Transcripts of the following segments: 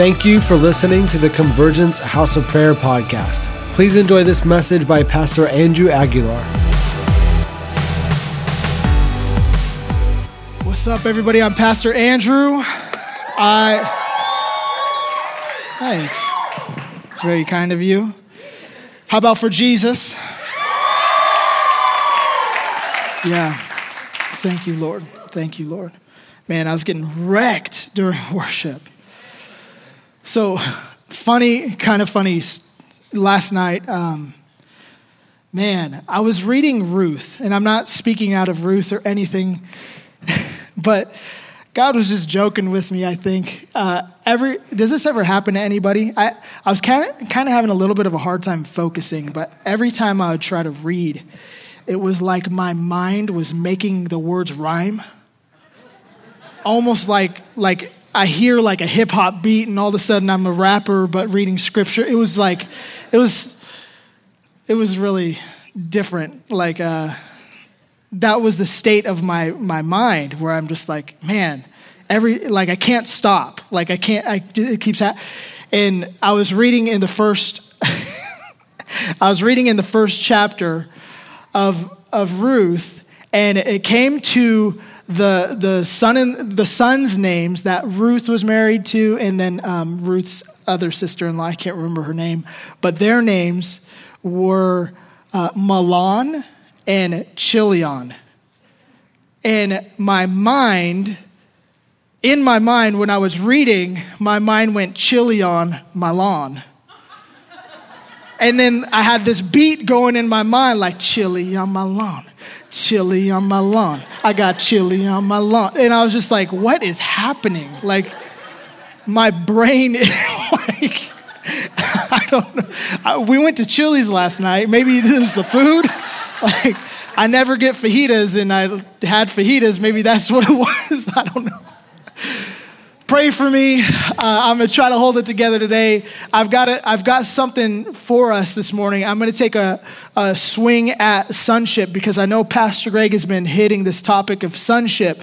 Thank you for listening to the Convergence House of Prayer podcast. Please enjoy this message by Pastor Andrew Aguilar. What's up, everybody? I'm Pastor Andrew. I. Thanks. It's very kind of you. How about for Jesus? Yeah. Thank you, Lord. Thank you, Lord. Man, I was getting wrecked during worship. So, funny, kind of funny, last night, um, man, I was reading Ruth, and I'm not speaking out of Ruth or anything, but God was just joking with me, I think. Uh, every, does this ever happen to anybody? I, I was kind of, kind of having a little bit of a hard time focusing, but every time I would try to read, it was like my mind was making the words rhyme. Almost like, like I hear like a hip hop beat, and all of a sudden I'm a rapper, but reading scripture. It was like, it was, it was really different. Like, uh, that was the state of my my mind, where I'm just like, man, every like I can't stop. Like I can't. I, it keeps happening. And I was reading in the first, I was reading in the first chapter of of Ruth, and it came to the the son and the sons' names that Ruth was married to, and then um, Ruth's other sister-in-law. I can't remember her name, but their names were uh, Mahlon and Chilion. And my mind, in my mind, when I was reading, my mind went Chilion, Mahlon. And then I had this beat going in my mind like chili on my lawn chili on my lawn. I got chili on my lawn. And I was just like, what is happening? Like, my brain is like, I don't know. We went to Chili's last night. Maybe it was the food. Like, I never get fajitas and I had fajitas. Maybe that's what it was. I don't know. Pray for me. Uh, I'm going to try to hold it together today. I've got, a, I've got something for us this morning. I'm going to take a, a swing at sonship because I know Pastor Greg has been hitting this topic of sonship.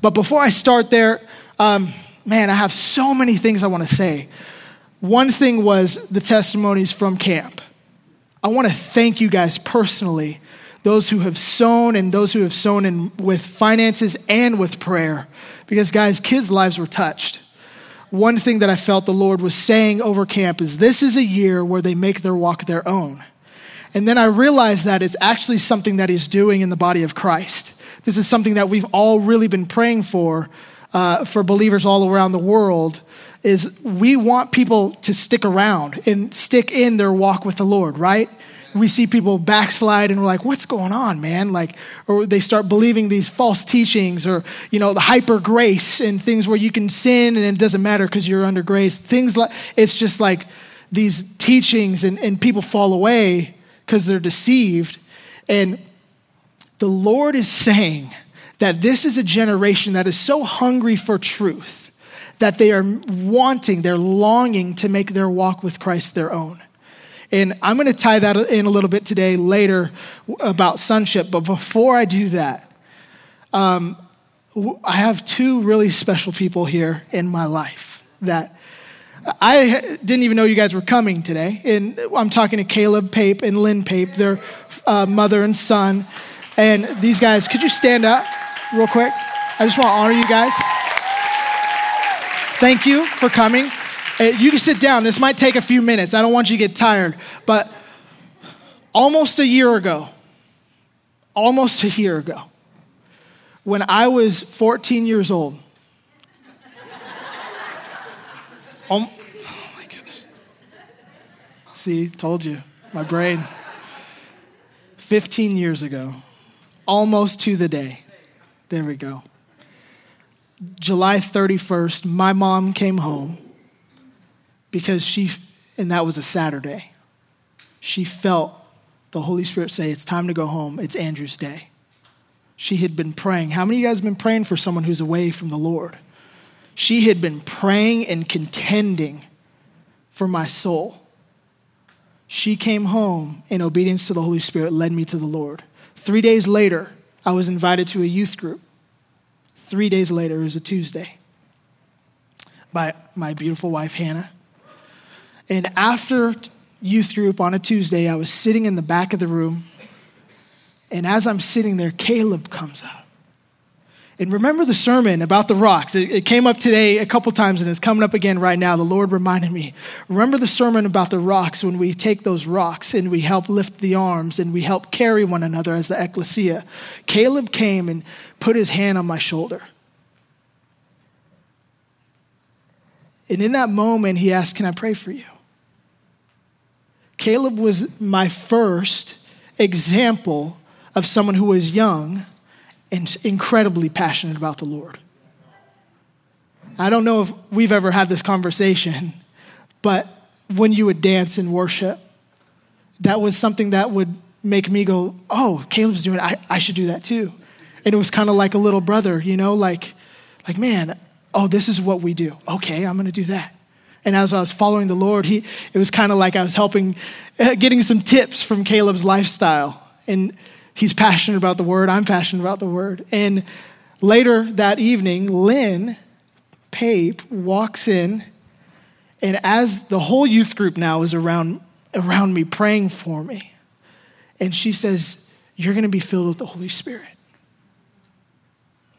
But before I start there, um, man, I have so many things I want to say. One thing was the testimonies from camp. I want to thank you guys personally, those who have sown and those who have sown in, with finances and with prayer. Because, guys, kids' lives were touched. One thing that I felt the Lord was saying over camp is this is a year where they make their walk their own. And then I realized that it's actually something that He's doing in the body of Christ. This is something that we've all really been praying for, uh, for believers all around the world, is we want people to stick around and stick in their walk with the Lord, right? We see people backslide and we're like, what's going on, man? Like, or they start believing these false teachings or, you know, the hyper grace and things where you can sin and it doesn't matter because you're under grace. Things like, it's just like these teachings and, and people fall away because they're deceived. And the Lord is saying that this is a generation that is so hungry for truth that they are wanting, they're longing to make their walk with Christ their own. And I'm going to tie that in a little bit today, later, about sonship. But before I do that, um, I have two really special people here in my life that I didn't even know you guys were coming today. And I'm talking to Caleb Pape and Lynn Pape, their uh, mother and son. And these guys, could you stand up real quick? I just want to honor you guys. Thank you for coming. Uh, you can sit down. This might take a few minutes. I don't want you to get tired. But almost a year ago, almost a year ago, when I was 14 years old, um, oh my goodness. See, told you, my brain. 15 years ago, almost to the day. There we go. July 31st, my mom came home because she, and that was a Saturday, she felt the Holy Spirit say, It's time to go home. It's Andrew's day. She had been praying. How many of you guys have been praying for someone who's away from the Lord? She had been praying and contending for my soul. She came home in obedience to the Holy Spirit, led me to the Lord. Three days later, I was invited to a youth group. Three days later, it was a Tuesday. by my beautiful wife, Hannah. And after youth group on a Tuesday, I was sitting in the back of the room. And as I'm sitting there, Caleb comes up. And remember the sermon about the rocks. It, it, came up today a couple times and it's coming up again right now. The Lord reminded me. Remember the sermon about the rocks when we take those rocks and we help lift the arms and we help carry one another as the ecclesia. Caleb came and put his hand on my shoulder. And in that moment, he asked, Can I pray for you? Caleb was my first example of someone who was young and incredibly passionate about the Lord. I don't know if we've ever had this conversation, but when you would dance and worship, that was something that would make me go, Oh, Caleb's doing it. I, I should do that too. And it was kind of like a little brother, you know, like, like, man, oh, this is what we do. Okay, I'm going to do that. And as I was following the Lord, he, it was kind of like I was helping, eh, getting some tips from Caleb's lifestyle. And he's passionate about the word. I'm passionate about the word. And later that evening, Lynn Pape walks in, and as the whole youth group now is around, around me praying for me, and she says, You're going to be filled with the Holy Spirit.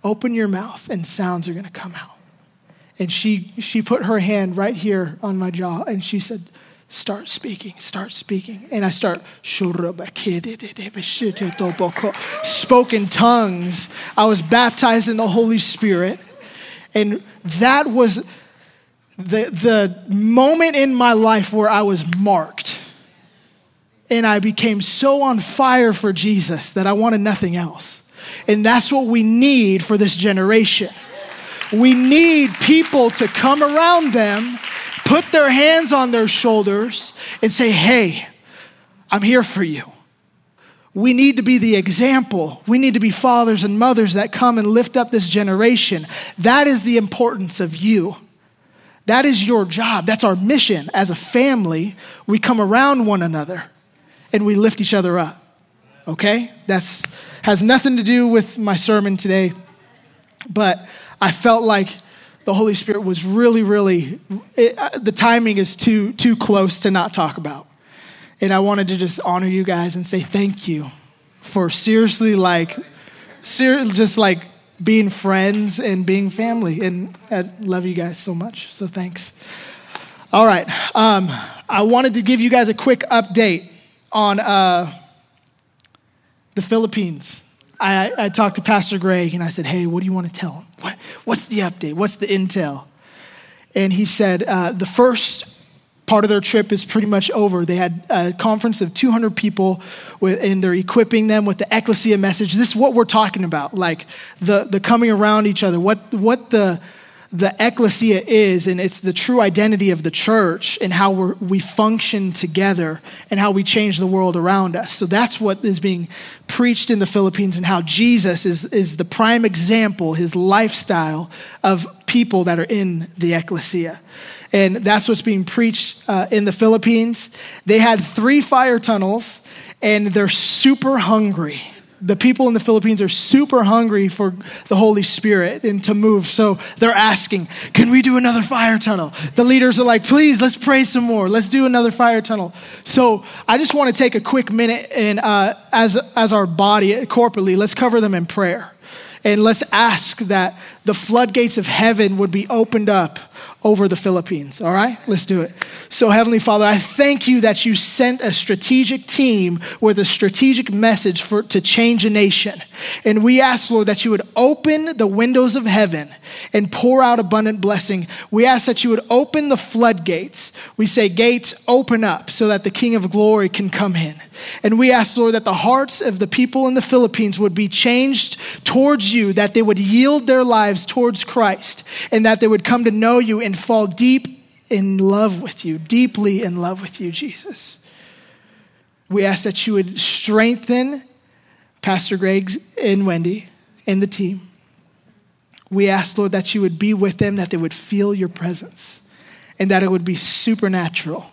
Open your mouth, and sounds are going to come out. And she, she put her hand right here on my jaw, and she said, start speaking, start speaking. And I start spoke in tongues. I was baptized in the Holy Spirit. And that was the, the moment in my life where I was marked. And I became so on fire for Jesus that I wanted nothing else. And that's what we need for this generation. We need people to come around them put their hands on their shoulders and say, Hey, I'm here for you. We need to be the example. We need to be fathers and mothers that come and lift up this generation. That is the importance of you. That is your job. That's our mission. As a family, we come around one another and we lift each other up. Okay? That's has nothing to do with my sermon today, but I felt like the Holy Spirit was really, really, it, uh, the timing is too, too close to not talk about. And I wanted to just honor you guys and say thank you for seriously, like, ser- just like being friends and being family. And I love you guys so much. So thanks. All right. Um, I wanted to give you guys a quick update on uh, the Philippines. I, I talked to Pastor Greg and I said, Hey, what do you want to tell him? What, what's the update? What's the intel? And he said, uh, The first part of their trip is pretty much over. They had a conference of 200 people, with, and they're equipping them with the ecclesia message. This is what we're talking about, like the, the coming around each other, what, what the the ecclesia is, and it's the true identity of the church and how we function together and how we change the world around us. So that's what is being preached in the Philippines and how Jesus is, is the prime example, his lifestyle of people that are in the ecclesia. And that's what's being preached uh, in the Philippines. They had three fire tunnels and they're super hungry the people in the Philippines are super hungry for the Holy Spirit and to move. So they're asking, Can we do another fire tunnel? The leaders are like, Please, let's pray some more. Let's do another fire tunnel. So I just want to take a quick minute and, uh, as, as our body corporately, let's cover them in prayer. And let's ask that the floodgates of heaven would be opened up over the Philippines. All right? Let's do it. So, Heavenly Father, I thank you that you sent a strategic team with a strategic message for, to change a nation. And we ask, Lord, that you would open the windows of heaven and pour out abundant blessing. We ask that you would open the floodgates. We say, Gates, open up so that the King of glory can come in. And we ask, Lord, that the hearts of the people in the Philippines would be changed towards you, that they would yield their lives towards Christ, and that they would come to know you and fall deep in love with you, deeply in love with you, Jesus. We ask that you would strengthen Pastor Greg and Wendy and the team. We ask, Lord, that you would be with them, that they would feel your presence, and that it would be supernatural,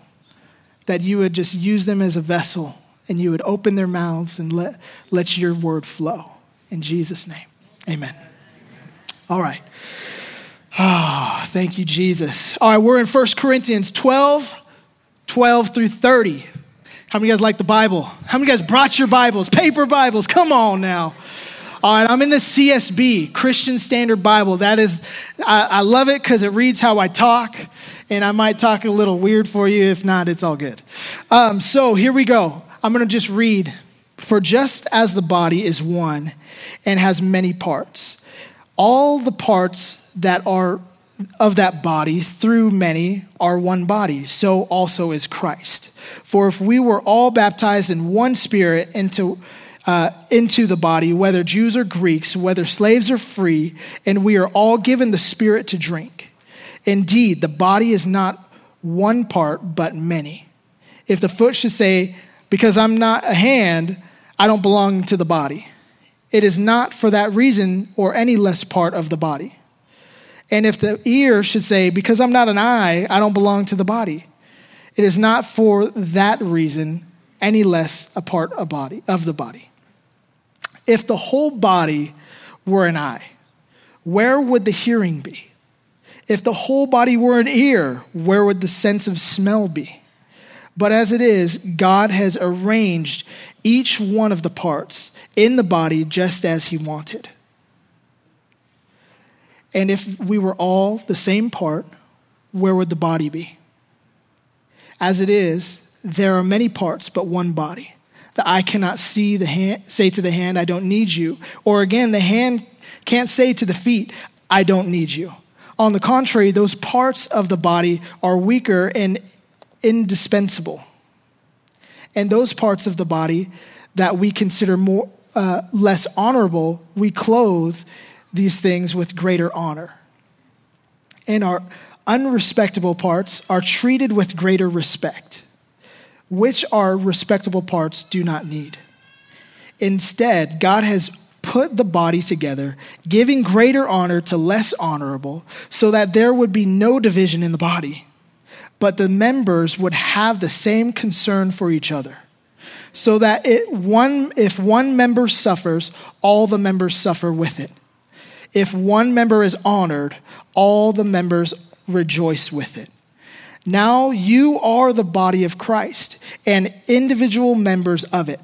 that you would just use them as a vessel and you would open their mouths and let, let your word flow. In Jesus' name, amen. All right. Oh, thank you, Jesus. All right, we're in 1 Corinthians 12, 12 through 30. How many of you guys like the Bible? How many of you guys brought your Bibles, paper Bibles? Come on now. All right, I'm in the CSB, Christian Standard Bible. That is, I, I love it because it reads how I talk, and I might talk a little weird for you. If not, it's all good. Um, so here we go. I'm going to just read. For just as the body is one and has many parts, all the parts that are of that body through many are one body, so also is Christ. For if we were all baptized in one spirit into uh, into the body, whether Jews or Greeks, whether slaves or free, and we are all given the Spirit to drink. Indeed, the body is not one part, but many. If the foot should say, Because I'm not a hand, I don't belong to the body, it is not for that reason or any less part of the body. And if the ear should say, Because I'm not an eye, I don't belong to the body, it is not for that reason any less a part of, body, of the body. If the whole body were an eye, where would the hearing be? If the whole body were an ear, where would the sense of smell be? But as it is, God has arranged each one of the parts in the body just as He wanted. And if we were all the same part, where would the body be? As it is, there are many parts, but one body. The eye cannot see the hand, say to the hand, I don't need you. Or again, the hand can't say to the feet, I don't need you. On the contrary, those parts of the body are weaker and indispensable. And those parts of the body that we consider more, uh, less honorable, we clothe these things with greater honor. And our unrespectable parts are treated with greater respect which our respectable parts do not need. Instead, God has put the body together, giving greater honor to less honorable, so that there would be no division in the body, but the members would have the same concern for each other. So that it, one, if one member suffers, all the members suffer with it. If one member is honored, all the members rejoice with it. Now you are the body of Christ and individual members of it.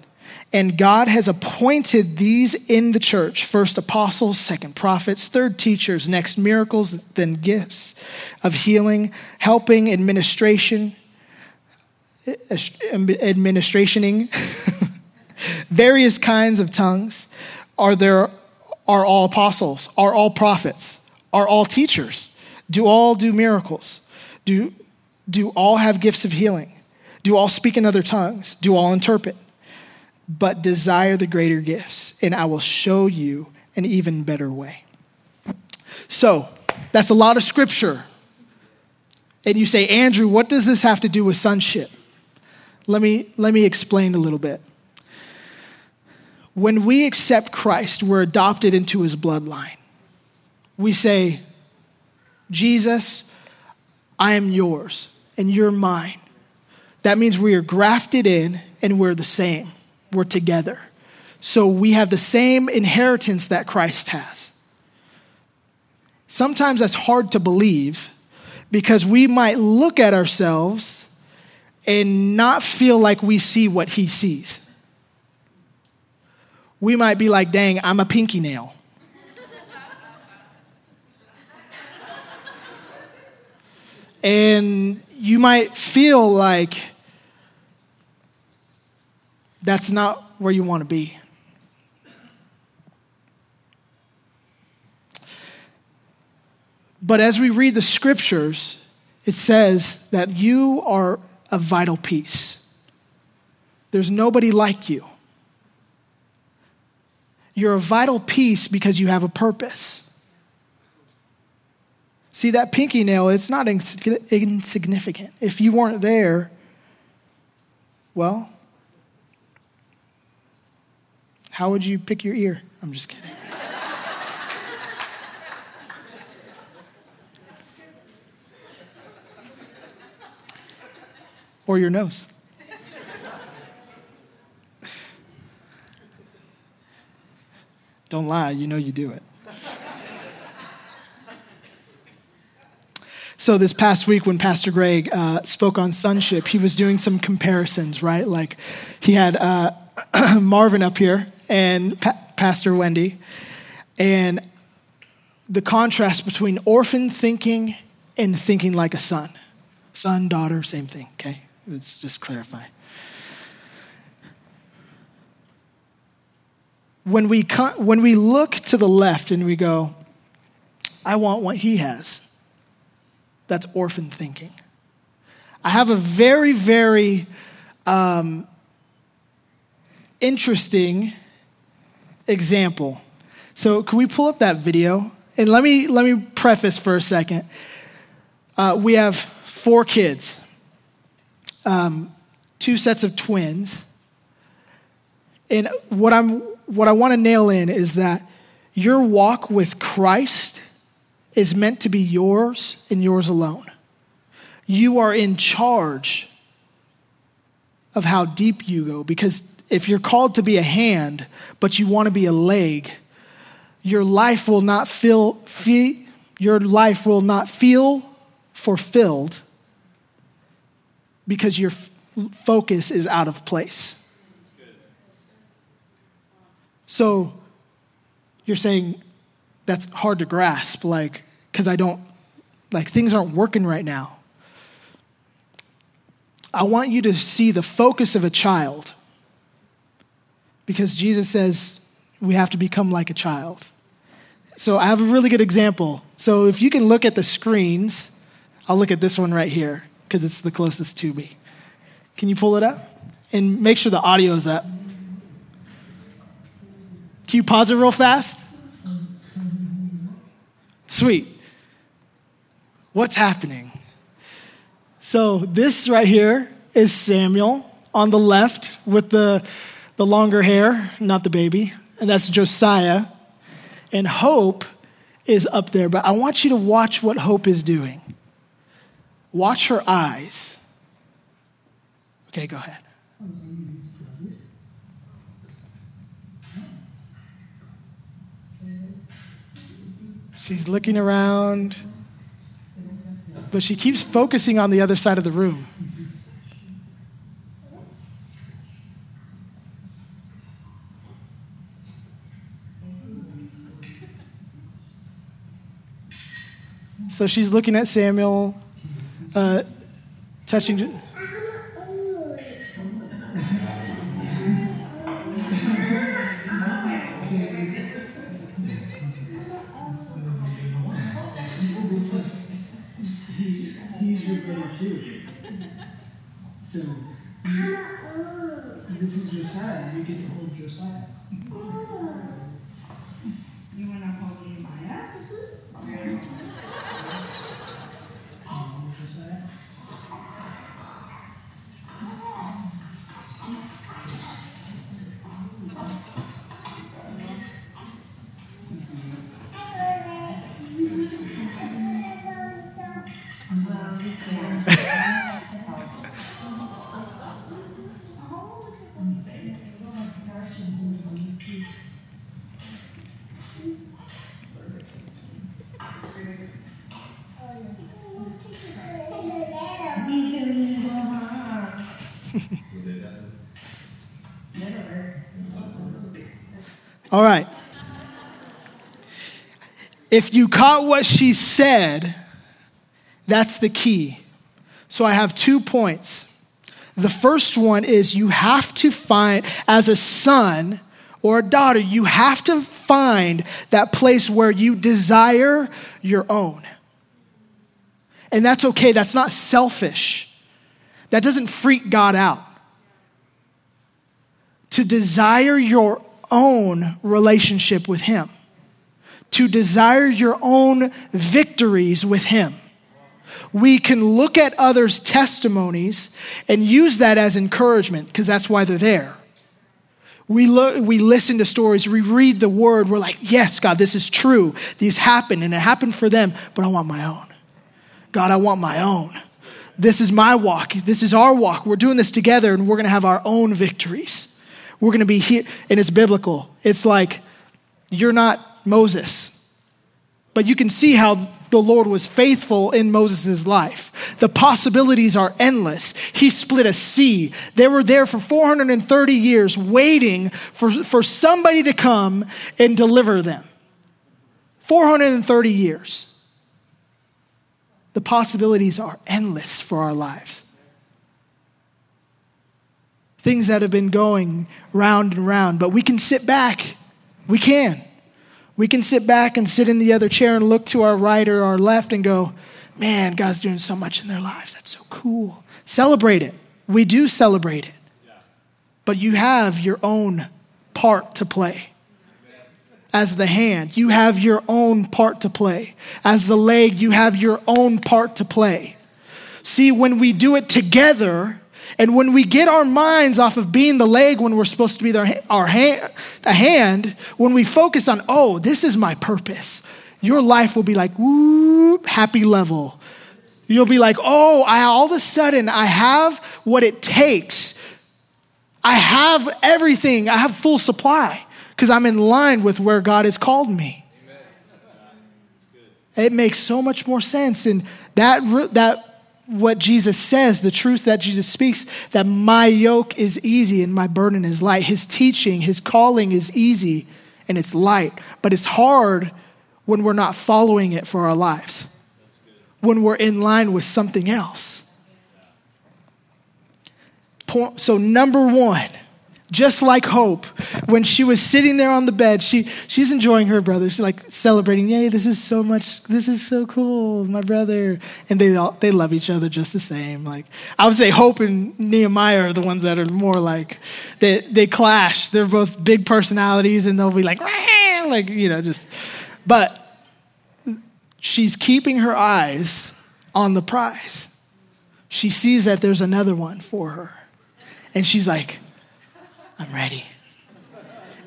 And God has appointed these in the church first apostles, second prophets, third teachers, next miracles, then gifts of healing, helping, administration, administrationing, various kinds of tongues. Are there are all apostles? Are all prophets? Are all teachers? Do all do miracles? Do do all have gifts of healing? Do all speak in other tongues? Do all interpret? But desire the greater gifts, and I will show you an even better way. So, that's a lot of scripture. And you say, Andrew, what does this have to do with sonship? Let me, let me explain a little bit. When we accept Christ, we're adopted into his bloodline. We say, Jesus, I am yours and you're mine. That means we are grafted in and we're the same. We're together. So we have the same inheritance that Christ has. Sometimes that's hard to believe because we might look at ourselves and not feel like we see what he sees. We might be like, dang, I'm a pinky nail. and you might feel like that's not where you want to be. But as we read the scriptures, it says that you are a vital piece. There's nobody like you. You're a vital piece because you have a purpose. See, that pinky nail, it's not insignificant. If you weren't there, well, how would you pick your ear? I'm just kidding. or your nose. Don't lie, you know you do it. So, this past week, when Pastor Greg uh, spoke on sonship, he was doing some comparisons, right? Like, he had uh, Marvin up here and pa- Pastor Wendy, and the contrast between orphan thinking and thinking like a son. Son, daughter, same thing, okay? Let's just clarify. When we, when we look to the left and we go, I want what he has, that's orphan thinking. I have a very, very um, interesting example. So, can we pull up that video? And let me, let me preface for a second. Uh, we have four kids, um, two sets of twins. And what, I'm, what I want to nail in is that your walk with Christ is meant to be yours and yours alone. You are in charge of how deep you go because if you're called to be a hand, but you want to be a leg, your life will not feel, your life will not feel fulfilled because your f- focus is out of place. So you're saying that's hard to grasp, like, because I don't, like, things aren't working right now. I want you to see the focus of a child because Jesus says we have to become like a child. So I have a really good example. So if you can look at the screens, I'll look at this one right here because it's the closest to me. Can you pull it up? And make sure the audio is up. Can you pause it real fast? Sweet. What's happening? So, this right here is Samuel on the left with the, the longer hair, not the baby, and that's Josiah. And Hope is up there, but I want you to watch what Hope is doing. Watch her eyes. Okay, go ahead. She's looking around, but she keeps focusing on the other side of the room. So she's looking at Samuel, uh, touching. this is your side. You get to hold your side. All right. If you caught what she said, that's the key. So I have two points. The first one is you have to find, as a son or a daughter, you have to find that place where you desire your own. And that's okay, that's not selfish. That doesn't freak God out. To desire your own relationship with Him, to desire your own victories with Him. We can look at others' testimonies and use that as encouragement because that's why they're there. We, lo- we listen to stories, we read the word, we're like, yes, God, this is true. These happened and it happened for them, but I want my own. God, I want my own. This is my walk. This is our walk. We're doing this together and we're going to have our own victories. We're going to be here, and it's biblical. It's like you're not Moses, but you can see how the Lord was faithful in Moses' life. The possibilities are endless. He split a sea. They were there for 430 years waiting for, for somebody to come and deliver them. 430 years. The possibilities are endless for our lives. Things that have been going round and round, but we can sit back. We can. We can sit back and sit in the other chair and look to our right or our left and go, man, God's doing so much in their lives. That's so cool. Celebrate it. We do celebrate it. But you have your own part to play. As the hand, you have your own part to play. As the leg, you have your own part to play. See, when we do it together, and when we get our minds off of being the leg when we're supposed to be the, our hand, the hand, when we focus on, oh, this is my purpose, your life will be like, whoop, happy level. You'll be like, oh, I, all of a sudden I have what it takes. I have everything. I have full supply because I'm in line with where God has called me. It makes so much more sense. And that, that what Jesus says, the truth that Jesus speaks, that my yoke is easy and my burden is light. His teaching, his calling is easy and it's light, but it's hard when we're not following it for our lives, when we're in line with something else. So, number one, just like Hope, when she was sitting there on the bed, she, she's enjoying her brother. She's like celebrating, yay, this is so much, this is so cool, my brother. And they, all, they love each other just the same. Like, I would say Hope and Nehemiah are the ones that are more like, they, they clash. They're both big personalities and they'll be like, like, you know, just, but she's keeping her eyes on the prize. She sees that there's another one for her. And she's like, I'm ready.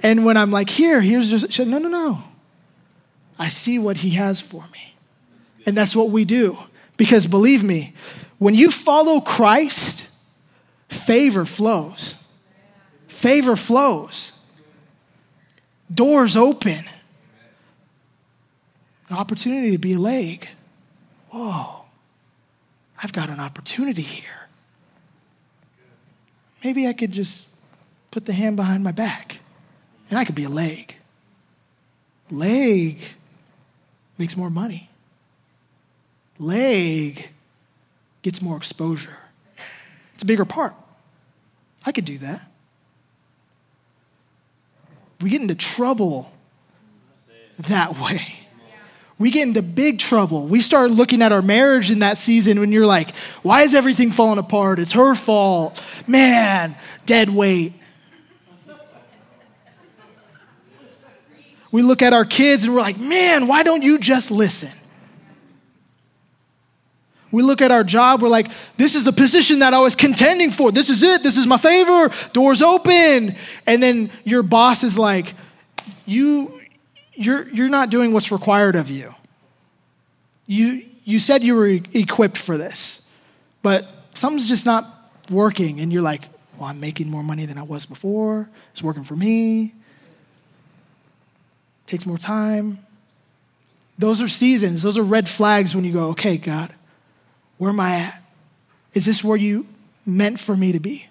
And when I'm like, here, here's just, no, no, no. I see what he has for me. And that's what we do. Because believe me, when you follow Christ, favor flows. Favor flows. Doors open. An opportunity to be a leg. Whoa, I've got an opportunity here. Maybe I could just put the hand behind my back, and I could be a leg. Leg makes more money. Leg gets more exposure. It's a bigger part. I could do that. We get into trouble that way. We get into big trouble. We start looking at our marriage in that season when you're like, why is everything falling apart? It's her fault. Man, dead weight. We look at our kids and we're like, man, why don't you just listen? We look at our job, we're like, this is the position that I was contending for. This is it. This is my favor. Doors open. And then your boss is like, you, you're, you're not doing what's required of you. You, you said you were equipped for this, but something's just not working. And you're like, well, I'm making more money than I was before. It's working for me takes more time. Those are seasons, those are red flags when you go, okay, God, where am I at? Is this where you meant for me to be?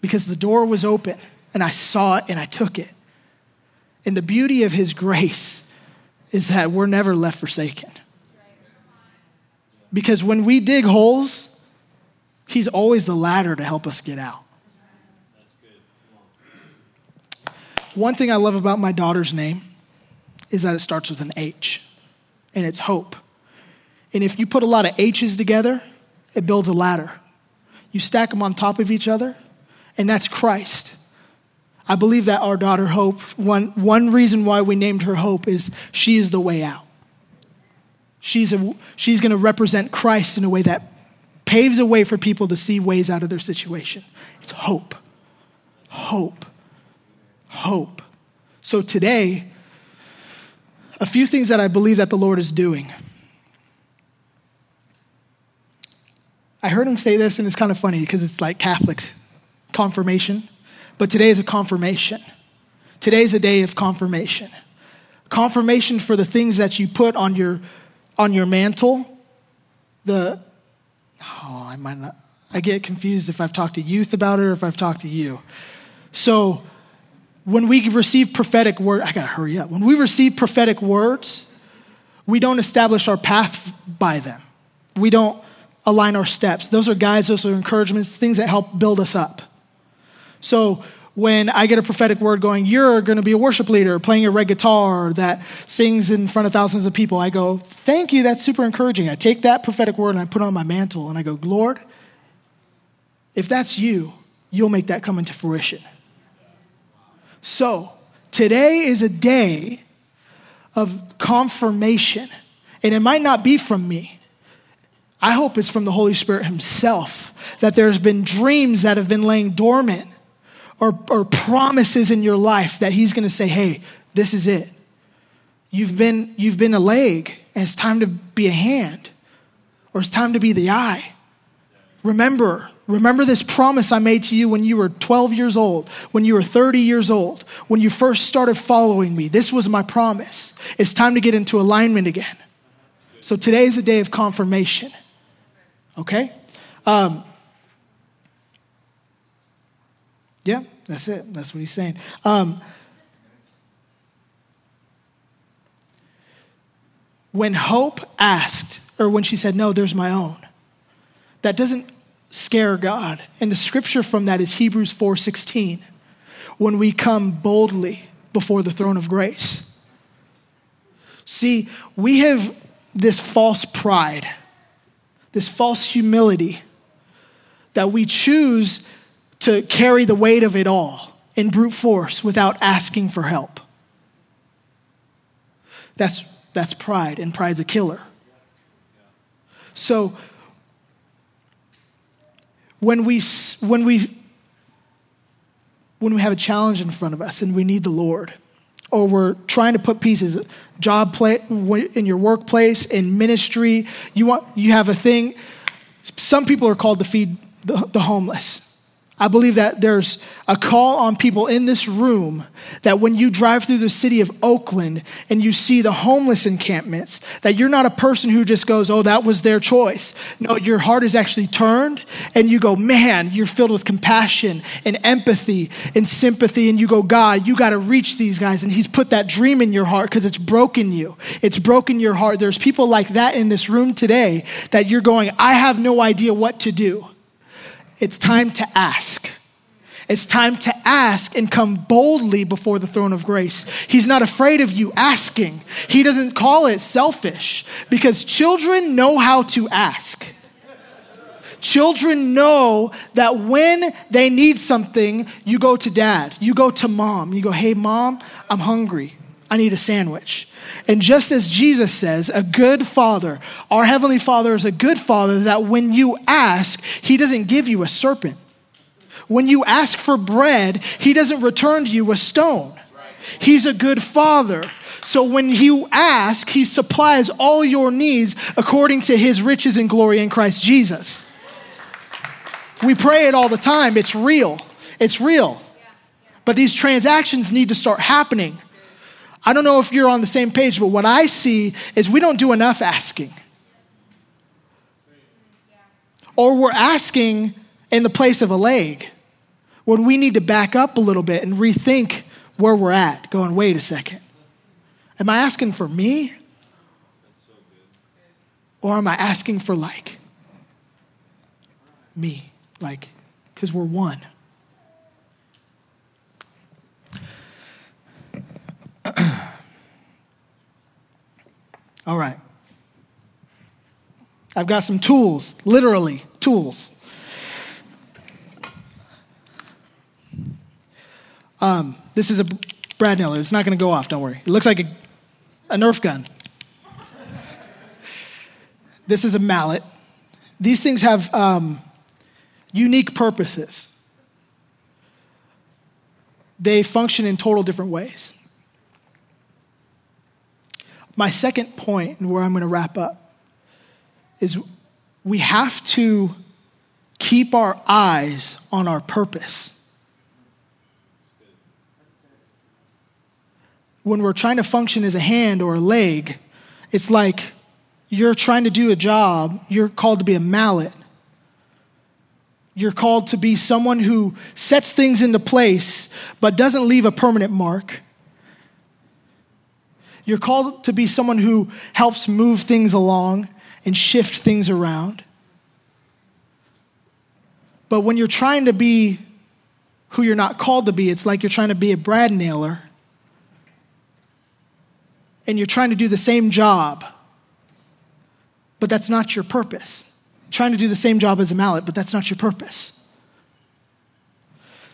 Because the door was open and I saw it and I took it. And the beauty of His grace is that we're never left forsaken. Because when we dig holes, He's always the ladder to help us get out. One thing I love about my daughter's name is that it starts with an H, and it's hope. And if you put a lot of H's together, it builds a ladder. You stack them on top of each other, and that's Christ. I believe that our daughter Hope, one, one reason why we named her Hope is she is the way out. She's, she's going to represent Christ in a way that paves a way for people to see ways out of their situation. It's hope. Hope hope. So today, a few things that I believe that the Lord is doing. I heard him say this, and it's kind of funny because it's like Catholic confirmation, but today is a confirmation. Today is a day of confirmation. Confirmation for the things that you put on your on your mantle, the, oh, I might not, I get confused if I've talked to youth about it or if I've talked to you. So when we receive prophetic word, I gotta hurry up. When we receive prophetic words, we don't establish our path by them. We don't align our steps. Those are guides, those are encouragements, things that help build us up. So when I get a prophetic word going, you're going to be a worship leader playing a red guitar that sings in front of thousands of people, I go, thank you, that's super encouraging. I take that prophetic word and I put on my mantle and I go, Lord, if that's you, you'll make that come into fruition. So today is a day of confirmation, and it might not be from me. I hope it's from the Holy Spirit Himself that there's been dreams that have been laying dormant or, or promises in your life that He's going to say, hey, this is it. You've been, you've been a leg, and it's time to be a hand, or it's time to be the eye. Remember, remember this promise I made to you when you were 12 years old, when you were 30 years old, when you first started following me. This was my promise. It's time to get into alignment again. So today is a day of confirmation. Okay? Um, Yeah, that's it. That's what he's saying. Um, when Hope asked, or when she said, No, there's my own, that doesn't scare God. And the scripture from that is Hebrews 4:16. When we come boldly before the throne of grace. See, we have this false pride, this false humility that we choose to carry the weight of it all in brute force without asking for help. That's, that's pride, and pride's a killer. So, when we, when, we, when we have a challenge in front of us and we need the Lord, or we're trying to put pieces, job play, in your workplace, in ministry, you, want, you have a thing. Some people are called to feed the, the homeless. I believe that there's a call on people in this room that when you drive through the city of Oakland and you see the homeless encampments, that you're not a person who just goes, oh, that was their choice. No, your heart is actually turned and you go, man, you're filled with compassion and empathy and sympathy. And you go, God, you got to reach these guys. And He's put that dream in your heart because it's broken you. It's broken your heart. There's people like that in this room today that you're going, I have no idea what to do. It's time to ask. It's time to ask and come boldly before the throne of grace. He's not afraid of you asking. He doesn't call it selfish because children know how to ask. Children know that when they need something, you go to dad, you go to mom, you go, hey, mom, I'm hungry. I need a sandwich. And just as Jesus says, a good father, our heavenly father is a good father that when you ask, he doesn't give you a serpent. When you ask for bread, he doesn't return to you a stone. He's a good father. So when you ask, he supplies all your needs according to his riches and glory in Christ Jesus. We pray it all the time. It's real. It's real. But these transactions need to start happening. I don't know if you're on the same page, but what I see is we don't do enough asking. Or we're asking in the place of a leg when we need to back up a little bit and rethink where we're at, going, wait a second. Am I asking for me? Or am I asking for like me? Like, because we're one. All right. I've got some tools, literally, tools. Um, this is a brad nailer. It's not going to go off, don't worry. It looks like a, a Nerf gun. This is a mallet. These things have um, unique purposes, they function in total different ways. My second point, and where I'm going to wrap up, is we have to keep our eyes on our purpose. When we're trying to function as a hand or a leg, it's like you're trying to do a job, you're called to be a mallet. You're called to be someone who sets things into place but doesn't leave a permanent mark. You're called to be someone who helps move things along and shift things around. But when you're trying to be who you're not called to be, it's like you're trying to be a brad nailer and you're trying to do the same job, but that's not your purpose trying to do the same job as a mallet, but that's not your purpose.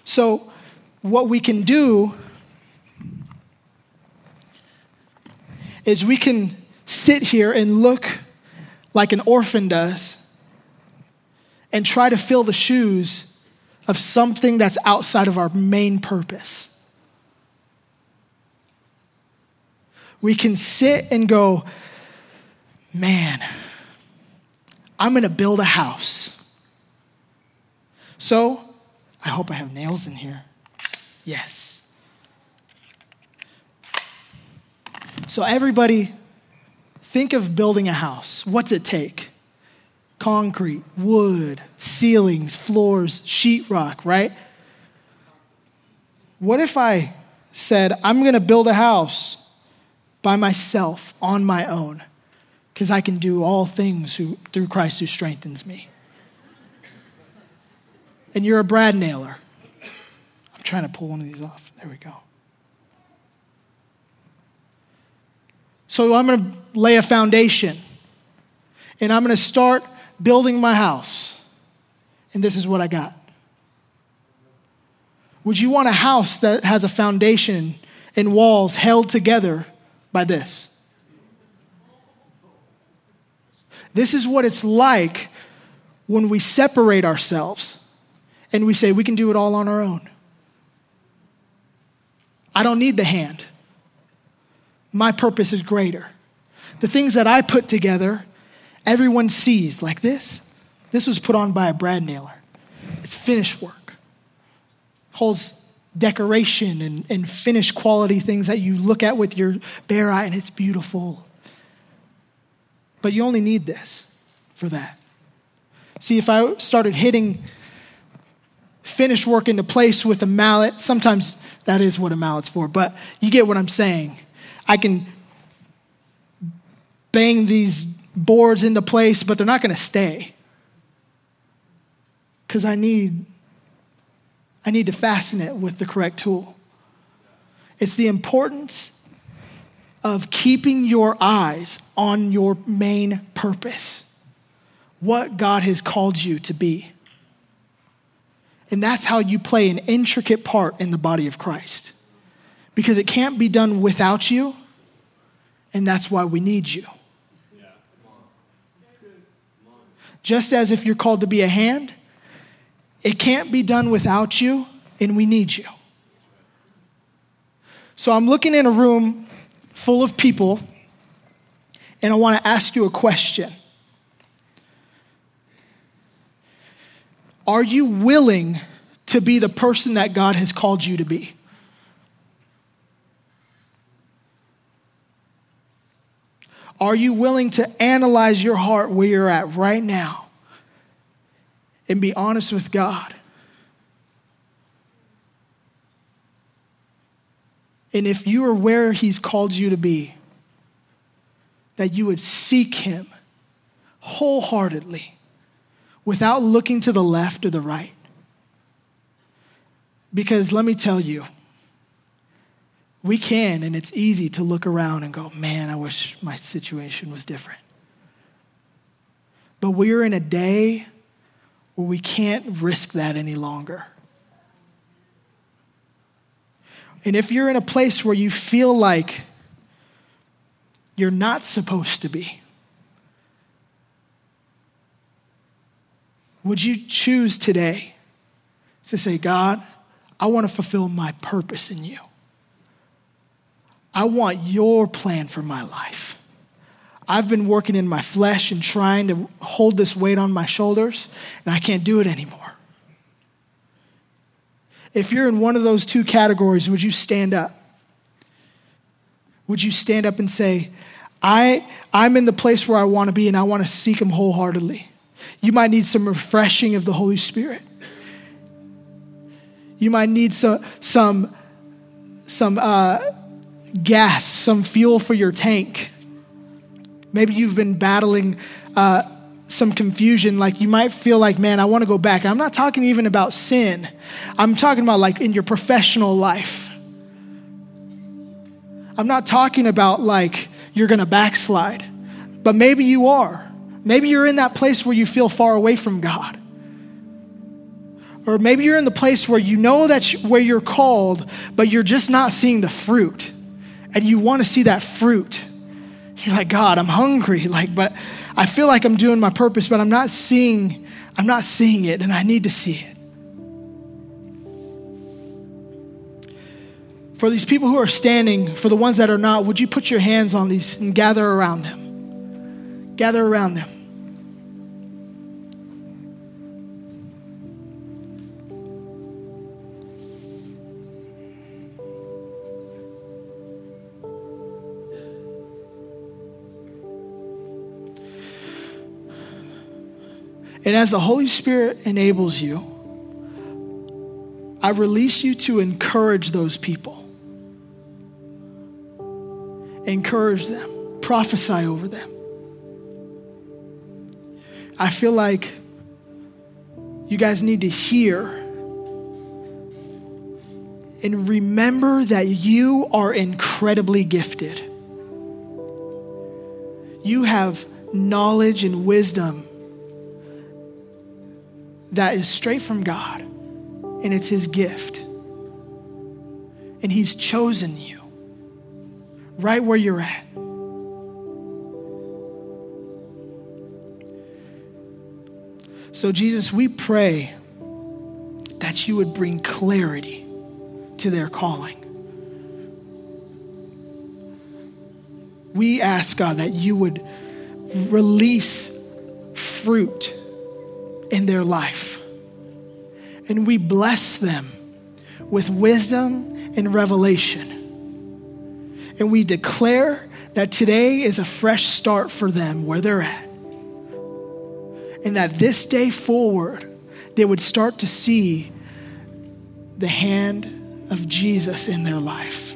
So, what we can do is we can sit here and look like an orphan does and try to fill the shoes of something that's outside of our main purpose. We can sit and go, man, I'm to build a house. So, I hope I have nails in here. Yes. So, everybody, think of building a house. What's it take? Concrete, wood, ceilings, floors, sheetrock, right? What if I said, I'm going to build a house by myself on my own? because I can do all things who, through Christ who strengthens me. And you're a brad nailer. I'm trying to pull one of these off. There we go. So I'm going to lay a foundation and I'm going to start building my house. And this is what I got. Would you want a house that has a foundation and walls held together by this? This is what it's like when we separate ourselves and we say we can do it all on our own. I don't need the hand. My purpose is greater. The things that I put together, everyone sees like this. This was put on by a brad nailer. It's finished work. Holds decoration and, and finished quality things that you look at with your bare eye and it's beautiful. But you only need this for that. See, if I started hitting finished work into place with a mallet, sometimes that is what a mallet's for, but you get what I'm saying. I can bang these boards into place, but they're not going to stay. Because I need, I need to fasten it with the correct tool. It's the importance of keeping your eyes on your main purpose, what God has called you to be. And that's how you play an intricate part in the body of Christ. Because it can't be done without you, and that's why we need you. Just as if you're called to be a hand, it can't be done without you, and we need you. So I'm looking in a room full of people, and I want to ask you a question. Are you willing to be the person that God has called you to be? Are you willing to analyze your heart where you're at right now and be honest with God? And if you are where He's called you to be, that you would seek Him wholeheartedly without looking to the left or the right. Because let me tell you, we can, and it's easy to look around and go, man, I wish my situation was different. But we're in a day where we can't risk that any longer. And if you're in a place where you feel like you're not supposed to be, would you choose today to say, God, I want to fulfill my purpose in you? I want your plan for my life. I've been working in my flesh and trying to hold this weight on my shoulders, and I can't do it anymore. If you're in one of those two categories, would you stand up? Would you stand up and say, I, I'm in the place where I want to be and I want to seek Him wholeheartedly. You might need some refreshing of the Holy Spirit. You might need some, some, some uh, gas, some fuel for your tank. Maybe you've been battling uh, some confusion. Like you might feel like, man, I want to go back. I'm not talking even about sin, I'm talking about like in your professional life. I'm not talking about like you're going to backslide, but maybe you are. Maybe you're in that place where you feel far away from God. Or maybe you're in the place where you know that where you're called, but you're just not seeing the fruit. And you want to see that fruit. You're like, God, I'm hungry. Like, but I feel like I'm doing my purpose, but I'm not seeing, I'm not seeing it, and I need to see it. For these people who are standing, for the ones that are not, would you put your hands on these and gather around them? Gather around them. And as the Holy Spirit enables you, I release you to encourage those people. Encourage them, prophesy over them. I feel like you guys need to hear and remember that you are incredibly gifted. You have knowledge and wisdom that is straight from God, and it's His gift. And He's chosen you right where you're at. So, Jesus, we pray that you would bring clarity to their calling. We ask, God, that you would release fruit in their life. And we bless them with wisdom and revelation. And we declare that today is a fresh start for them where they're at. And that this day forward, they would start to see the hand of Jesus in their life.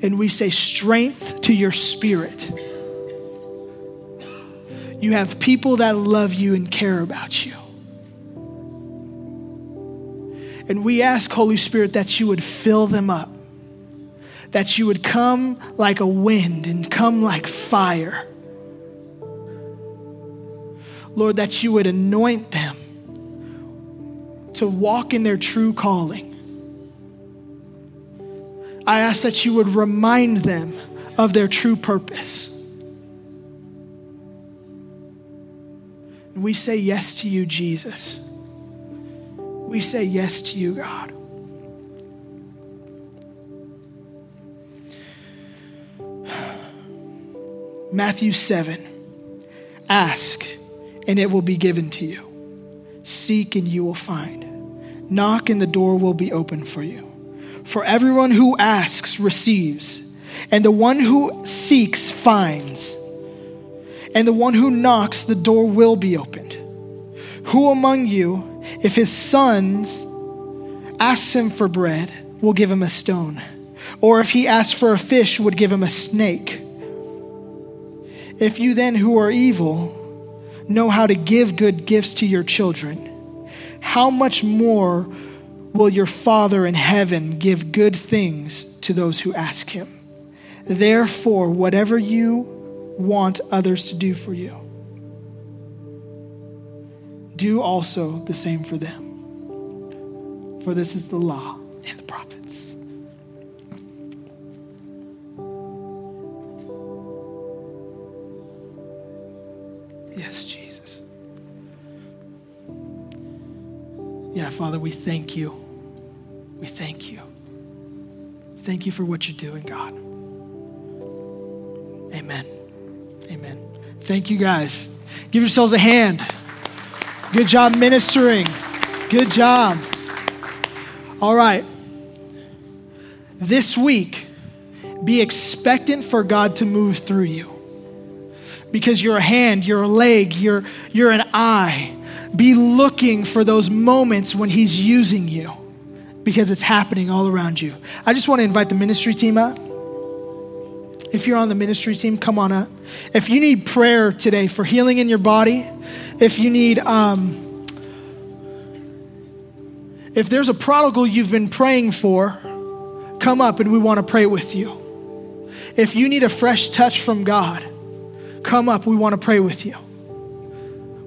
And we say, strength to your spirit you have people that love you and care about you. And we ask, Holy Spirit, that you would fill them up, that you would come like a wind and come like fire. Lord, that you would anoint them to walk in their true calling. I ask that you would remind them of their true purpose. And we say yes to you, Jesus. We say yes to you, God. Matthew 7 Ask, and it will be given to you. Seek, and you will find. Knock, and the door will be open for you. For everyone who asks receives, and the one who seeks finds and the one who knocks, the door will be opened. Who among you, if his sons asks him for bread, will give him a stone? Or if he asks for a fish, would give him a snake? If you then, who are evil, know how to give good gifts to your children, how much more will your Father in heaven give good things to those who ask him? Therefore, whatever you want others to do for you, do also the same for them. For this is the law and the prophets. Yes, Jesus. Yeah, Father, we thank you. We thank you. Thank you for what you're doing, God. Amen. Amen. Thank you guys. Give yourselves a hand. Good job ministering. Good job. All right. This week, be expectant for God to move through you. Because you're a hand, you're a leg, you're, you're an eye. Be looking for those moments when He's using you because it's happening all around you. I just want to invite the ministry team up. If you're on the ministry team, come on up. If you need prayer today for healing in your body, if you need, um, if there's a prodigal you've been praying for, come up and we want to pray with you. If you need a fresh touch from God, come up. We want to pray with you.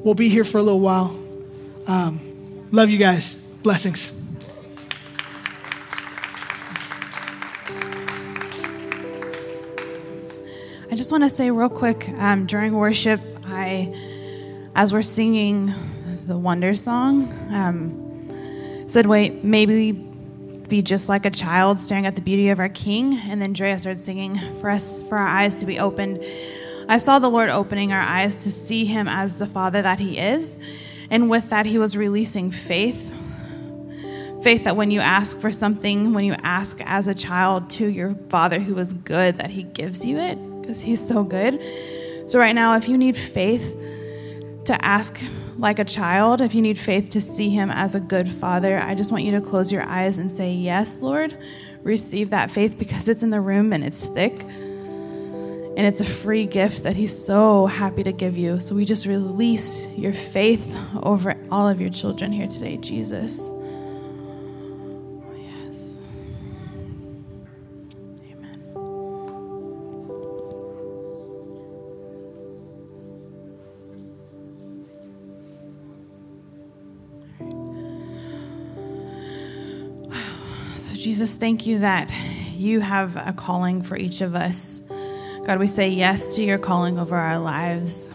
We'll be here for a little while. Um, love you guys. Blessings. I just want to say real quick um, during worship, I, as we're singing the Wonder song, um, said, "Wait, maybe be just like a child staring at the beauty of our King." And then Drea started singing for us, for our eyes to be opened. I saw the Lord opening our eyes to see Him as the Father that He is, and with that, He was releasing faith. Faith that when you ask for something, when you ask as a child to your Father who is good, that He gives you it because He's so good. So, right now, if you need faith to ask like a child, if you need faith to see Him as a good Father, I just want you to close your eyes and say, Yes, Lord. Receive that faith because it's in the room and it's thick. And it's a free gift that He's so happy to give you. So, we just release your faith over all of your children here today, Jesus. Jesus, thank you that you have a calling for each of us. God, we say yes to your calling over our lives.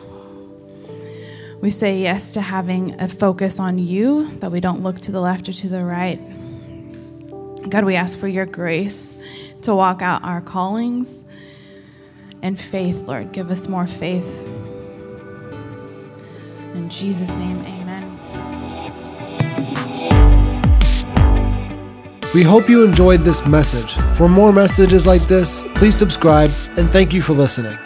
We say yes to having a focus on you, that we don't look to the left or to the right. God, we ask for your grace to walk out our callings and faith, Lord. Give us more faith. In Jesus' name, amen. We hope you enjoyed this message. For more messages like this, please subscribe and thank you for listening.